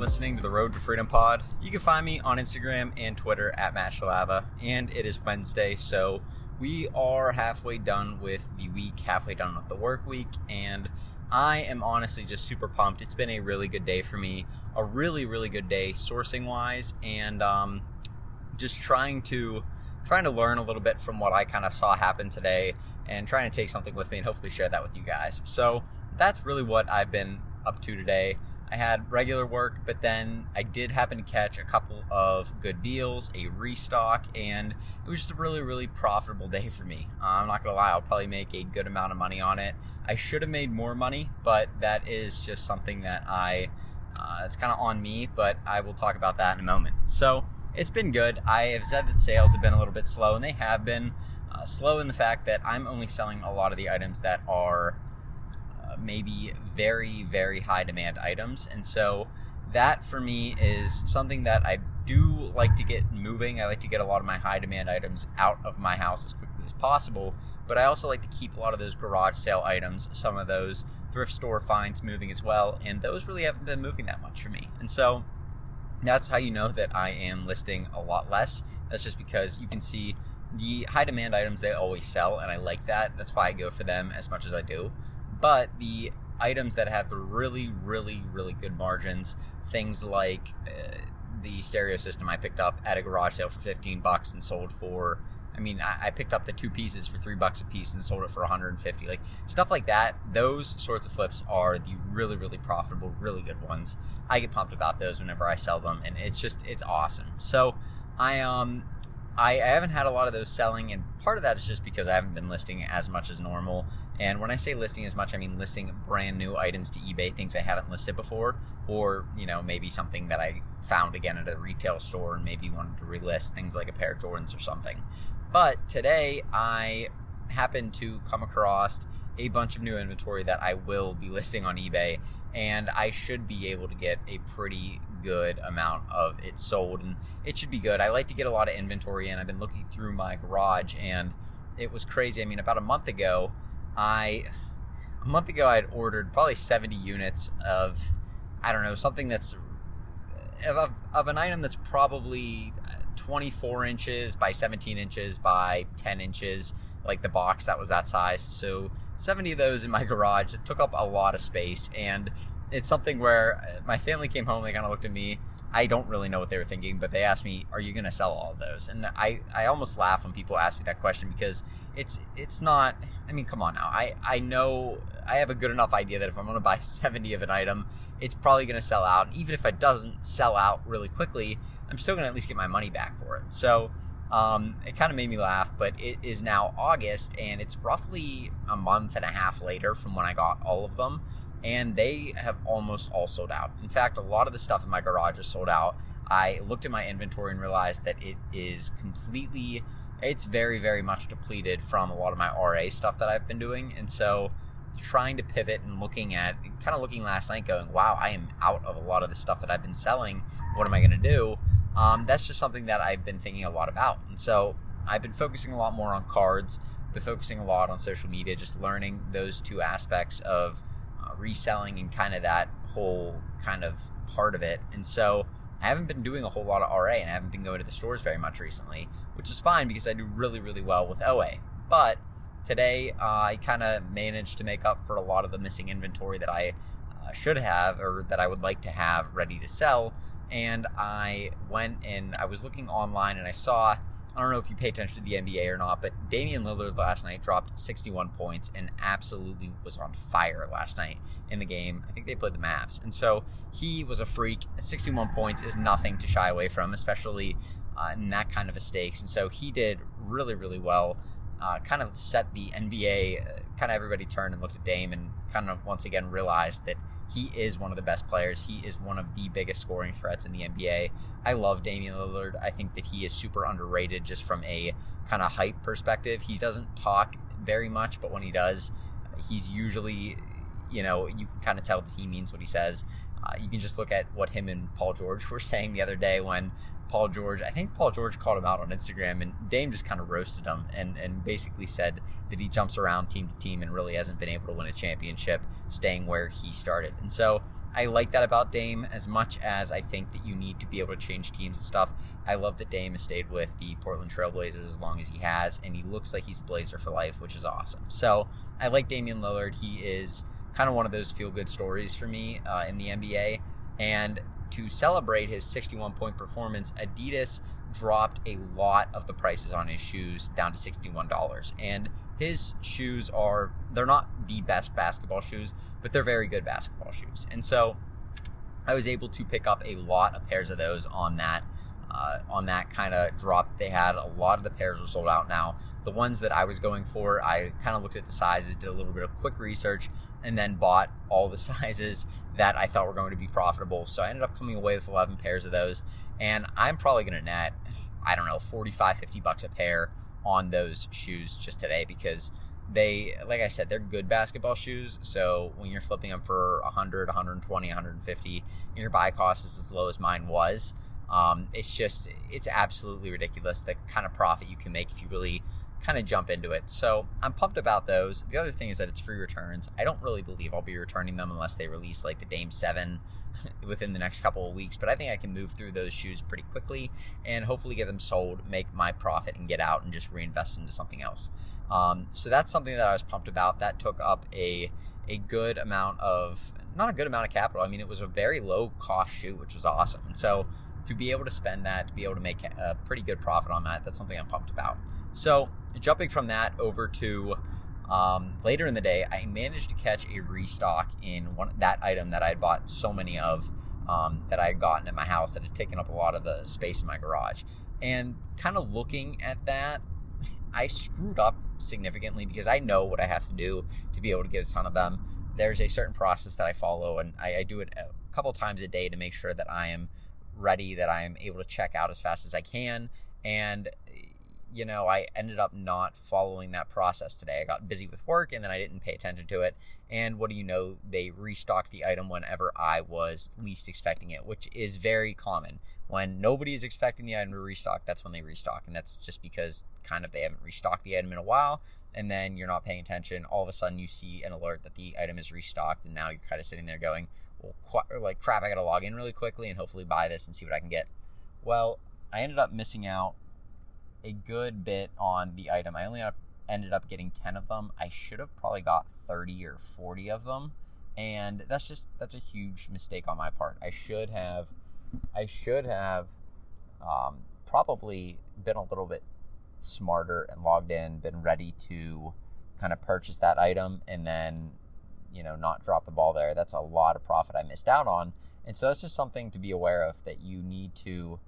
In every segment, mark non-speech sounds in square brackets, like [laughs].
listening to the Road to Freedom Pod. You can find me on Instagram and Twitter at Matt Shalava, and it is Wednesday, so we are halfway done with the week, halfway done with the work week, and I am honestly just super pumped. It's been a really good day for me, a really, really good day sourcing wise, and um, just trying to trying to learn a little bit from what I kind of saw happen today, and trying to take something with me and hopefully share that with you guys. So that's really what I've been up to today. I had regular work, but then I did happen to catch a couple of good deals, a restock, and it was just a really, really profitable day for me. Uh, I'm not gonna lie, I'll probably make a good amount of money on it. I should have made more money, but that is just something that I, uh, it's kind of on me, but I will talk about that in a moment. So it's been good. I have said that sales have been a little bit slow, and they have been uh, slow in the fact that I'm only selling a lot of the items that are maybe very, very high demand items. And so that for me is something that I do like to get moving. I like to get a lot of my high demand items out of my house as quickly as possible. But I also like to keep a lot of those garage sale items, some of those thrift store finds moving as well. And those really haven't been moving that much for me. And so that's how you know that I am listing a lot less. That's just because you can see the high demand items they always sell, and I like that. That's why I go for them as much as I do but the items that have really, really, really good margins, things like uh, the stereo system I picked up at a garage sale for 15 bucks and sold for. I mean, I, I picked up the two pieces for three bucks a piece and sold it for 150. Like stuff like that. Those sorts of flips are the really, really profitable, really good ones. I get pumped about those whenever I sell them, and it's just it's awesome. So I um I, I haven't had a lot of those selling, and part of that is just because I haven't been listing as much as normal. And when I say listing as much, I mean listing brand new items to eBay, things I haven't listed before, or you know maybe something that I found again at a retail store and maybe wanted to relist, things like a pair of Jordans or something. But today I happened to come across a bunch of new inventory that I will be listing on eBay, and I should be able to get a pretty good amount of it sold, and it should be good. I like to get a lot of inventory in. I've been looking through my garage, and it was crazy. I mean, about a month ago, I a month ago I had ordered probably 70 units of I don't know something that's of, of an item that's probably uh, 24 inches by 17 inches by 10 inches like the box that was that size so 70 of those in my [laughs] garage it took up a lot of space and it's something where uh, my family came home. They kind of looked at me. I don't really know what they were thinking, but they asked me, "Are you going to sell all of those?" And I, I almost laugh when people ask me that question because it's it's not. I mean, come on now. I I know I have a good enough idea that if I'm going to buy [laughs] 70 of an item, it's probably going to sell out. Even if it doesn't sell out really quickly, I'm still going to at least get my money back for it. So. Um, it kind of made me laugh, but it is now August, and it's roughly a month and a half later from when I got all of them and they have almost all sold out. In fact, a lot of the stuff in my garage is sold out. I looked at my inventory and realized that it is completely, it's very, very much depleted from a lot of my RA stuff that I've been doing. And so, trying to pivot and looking at, kind of looking last night, going, wow, I am out of a lot of the stuff that I've been selling. What am I going to do? Um, that's just something that I've been thinking a lot about. And so, I've been focusing a lot more on cards, been focusing a lot on social media, just learning those two aspects of reselling and kind of that whole kind of part of it. And so I haven't been doing a whole lot of RA and I haven't been going to the stores very much recently, which is fine because I do really, really well with OA. But today uh, I kind of managed to make up for a lot of the missing inventory that I uh, should have or that I would like to have ready to sell. And I went and I was looking online and I saw I don't know if you pay attention to the NBA or not, but Damian Lillard last night dropped 61 points and absolutely was on fire last night in the game. I think they played the Mavs. And so he was a freak. 61 points is nothing to shy away from, especially uh, in that kind of a stakes. And so he did really, really well. Uh, kind of set the NBA, uh, kind of everybody turned and looked at Dame and kind of once again realized that he is one of the best players. He is one of the biggest scoring threats in the NBA. I love Damian Lillard. I think that he is super underrated just from a kind of hype perspective. He doesn't talk very much, but when he does, he's usually you know, you can kind of tell that he means what he says. Uh, you can just look at what him and Paul George [laughs] were saying the other day when Paul George, I think Paul George called him out on Instagram, and Dame just kind of roasted him and, and basically said that he jumps around team to team and really hasn't been able to win a championship staying where he started. And so I like that about Dame as much as I think that you need to be able to change teams and stuff. I love that Dame has stayed with the Portland Trailblazers as long as he has, and he looks like he's a Blazer for life, which is awesome. So I like Damian Lillard. He is kind of one of those feel good stories for me uh, in the NBA. And to celebrate his 61 point performance, Adidas dropped a lot of the prices on his shoes down to $61. And his shoes are, they're not the best basketball shoes, but they're very good basketball shoes. And so I was able to pick up a lot of pairs of those on that uh, on that kind of drop they had. A lot of the pairs were sold out now. The ones that I was going for, I kind of looked at the sizes, did a little bit of quick research, and then bought all the [laughs] sizes that I thought were going to be profitable. So I ended up coming away with 11 pairs of those, and I'm probably going to net, I don't know, 45, 50 bucks a pair on those shoes just today because they like i said they're good basketball shoes so when you're flipping them for 100 120 150 your buy cost is as low as mine was um, it's just it's absolutely ridiculous the kind of profit you can make if you really kind of jump into it. So I'm pumped about those. The other thing is that it's free returns. I don't really believe I'll be returning them unless they release like the Dame 7 [laughs] within the next couple of weeks, but I think I can move through those shoes pretty quickly and hopefully get them sold, make my profit, and get out and just reinvest into something else. Um, so that's something that I was pumped about. That took up a a good amount of not a good amount of capital. I mean, it was a very low cost shoe, which was awesome. And so to be able to spend that, to be able to make a pretty good profit on that, that's something I'm pumped about. So, jumping from that over to um, later in the day, I managed to catch a restock in one that item that I had bought so many of um, that I had gotten in my house that had taken up a lot of the space in my garage. And kind of looking at that, I screwed up significantly because I know what I have to do to be able to get a ton of them. There's a certain process that I follow, and I, I do it a couple times a day to make sure that I am ready that I am able to check out as fast as I can. And, you know, I ended up not following that process today. I got busy with work and then I didn't pay attention to it. And what do you know? They restocked the item whenever I was least expecting it, which is very common. When nobody is expecting the item to restock, that's when they restock. And that's just because kind of they haven't restocked the item in a while. And then you're not paying attention. All of a sudden, you see an alert that the item is restocked. And now you're kind of sitting there going, well, like crap, I gotta log in really quickly and hopefully buy this and see what I can get. Well, I ended up missing out a good bit on the item. I only ended up getting 10 of them. I should have probably got 30 or 40 of them. And that's just, that's a huge mistake on my part. I should have, I should have um, probably been a little bit smarter and logged in, been ready to kind of purchase that item and then you know, not drop the ball there. That's a lot of profit I missed out on. And so that's just something to be aware of that you need to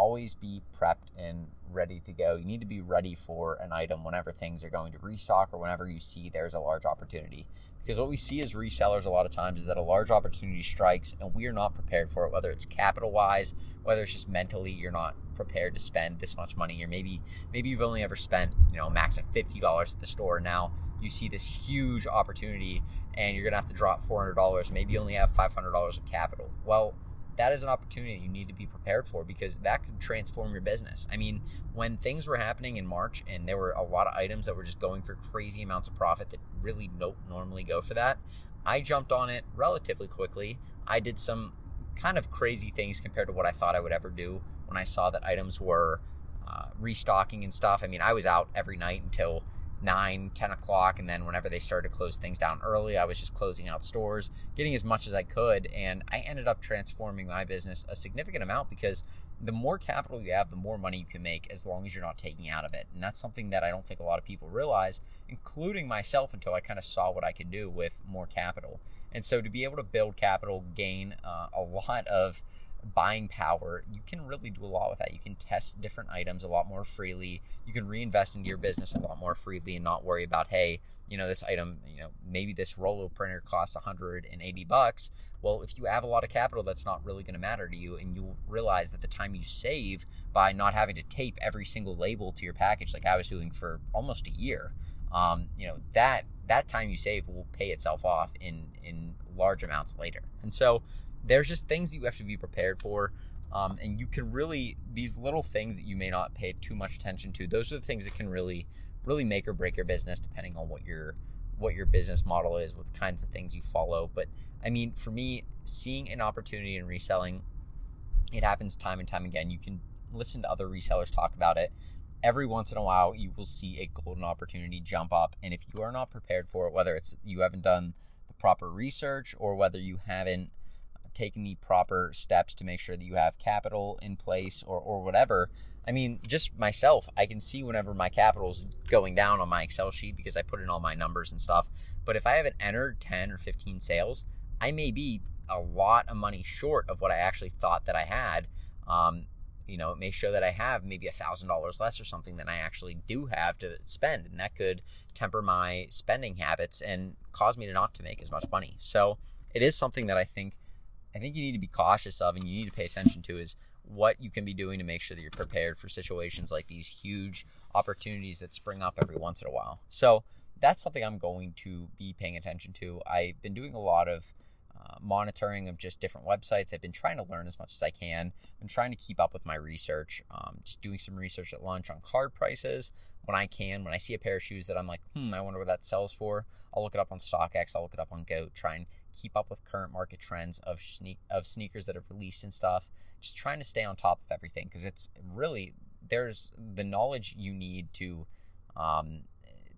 always be prepped and ready to go. You need to be ready for an item whenever things are going to restock or whenever you see there's a large opportunity. Because what we see as resellers a lot of times is that a large opportunity strikes and we are not prepared for it, whether it's capital wise, whether it's just mentally you're not prepared to spend this much money or maybe maybe you've only ever spent you know max of $50 at the store now you see this huge opportunity and you're gonna have to drop $400 maybe you only have $500 of capital well that is an opportunity that you need to be prepared for because that could transform your business. I mean, when things were happening in March and there were a lot of items that were just going for crazy amounts of profit that really don't normally go for that, I jumped on it relatively quickly. I did some kind of crazy things compared to what I thought I would ever do when I saw that items were uh, restocking and stuff. I mean, I was out every night until 9, 10 o'clock, and then whenever they started to close things down early, I was just closing out stores, getting as much as I could, and I ended up transforming my business a significant amount because the more capital you have, the more money you can make as long as you're not taking out of it. And that's something that I don't think a lot of people realize, including myself, until I kind of saw what I could do with more capital. And so to be able to build capital, gain uh, a lot of buying power, you can really do a lot with that. You can test different items a lot more freely. You can reinvest into your business a lot more freely and not worry about, hey, you know, this item, you know, maybe this Rollo printer costs 180 bucks. Well, if you have a lot of capital, that's not really going to matter to you. And you'll realize that the time you save by not having to tape every single label to your package, like I was doing for almost a year, um, you know, that that time you save will pay itself off in in large amounts later. And so there's just things that you have to be prepared for. Um, and you can really these little things that you may not pay too much attention to. Those are the things that can really, really make or break your business, depending on what your what your business model is, what kinds of things you follow. But I mean, for me, seeing an opportunity in reselling, it happens time and time again. You can listen to other resellers talk about it. Every once in a while, you will see a golden opportunity jump up, and if you are not prepared for it, whether it's you haven't done the proper research or whether you haven't taking the proper steps to make sure that you have capital in place or, or whatever. I mean, just myself, I can see whenever my capital's going down on my Excel sheet because I put in all my numbers and stuff. But if I haven't entered 10 or 15 sales, I may be a lot of money short of what I actually thought that I had. Um, you know, it may show that I have maybe a thousand dollars less or something than I actually do have to spend, and that could temper my spending habits and cause me to not to make as much money. So it is something that I think I think you need to be cautious of and you need to pay attention to is what you can be doing to make sure that you're prepared for situations like these huge opportunities that spring up every once in a while. So that's something I'm going to be paying attention to. I've been doing a lot of uh, monitoring of just different websites. I've been trying to learn as much as I can. I'm trying to keep up with my research. Um, just doing some research at lunch on card prices when I can. When I see a pair of shoes that I'm like, hmm, I wonder what that sells for. I'll look it up on StockX. I'll look it up on Goat. Try and keep up with current market trends of sne- of sneakers that have released and stuff. Just trying to stay on top of everything because it's really there's the knowledge you need to um,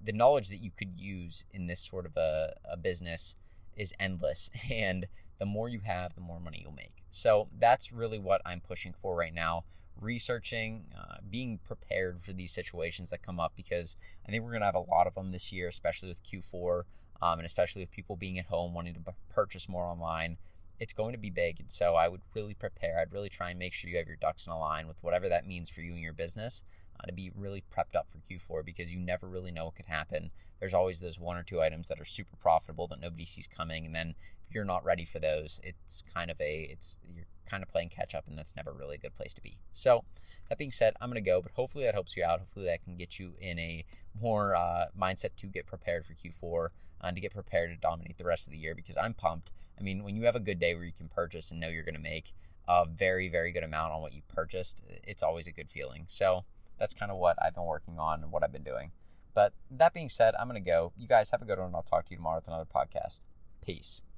the knowledge that you could use in this sort of a, a business is endless [laughs] and the more you have the more money you'll make so that's really what i'm pushing for right now researching uh, being prepared for these situations that come up because i think we're going to have a lot of them this year especially with q4 um, and especially with people being at home wanting to b- purchase more online, it's going to be big. And so I would really prepare. I'd really try and make sure you have your ducks in a line with whatever that means for you and your business uh, to be really prepped up for Q4 because you never really know what could happen. There's always those one or two items that are super profitable that nobody sees coming, and then if you're not ready for those, it's kind of a it's you're kind of playing catch up, and that's never really a good place to be. So, that being said, I'm going to go, but hopefully that helps you out. Hopefully that can get you in a more uh, mindset to get prepared for Q4 and to get prepared to dominate the rest of the year because I'm pumped. I mean, when you have a good day where you can purchase and know you're going to make a very, very good amount on what you purchased, it's always a good feeling. So, that's kind of what I've been working on and what I've been doing. But that being said, I'm going to go. You guys have a good one. And I'll talk to you tomorrow with another podcast. Peace.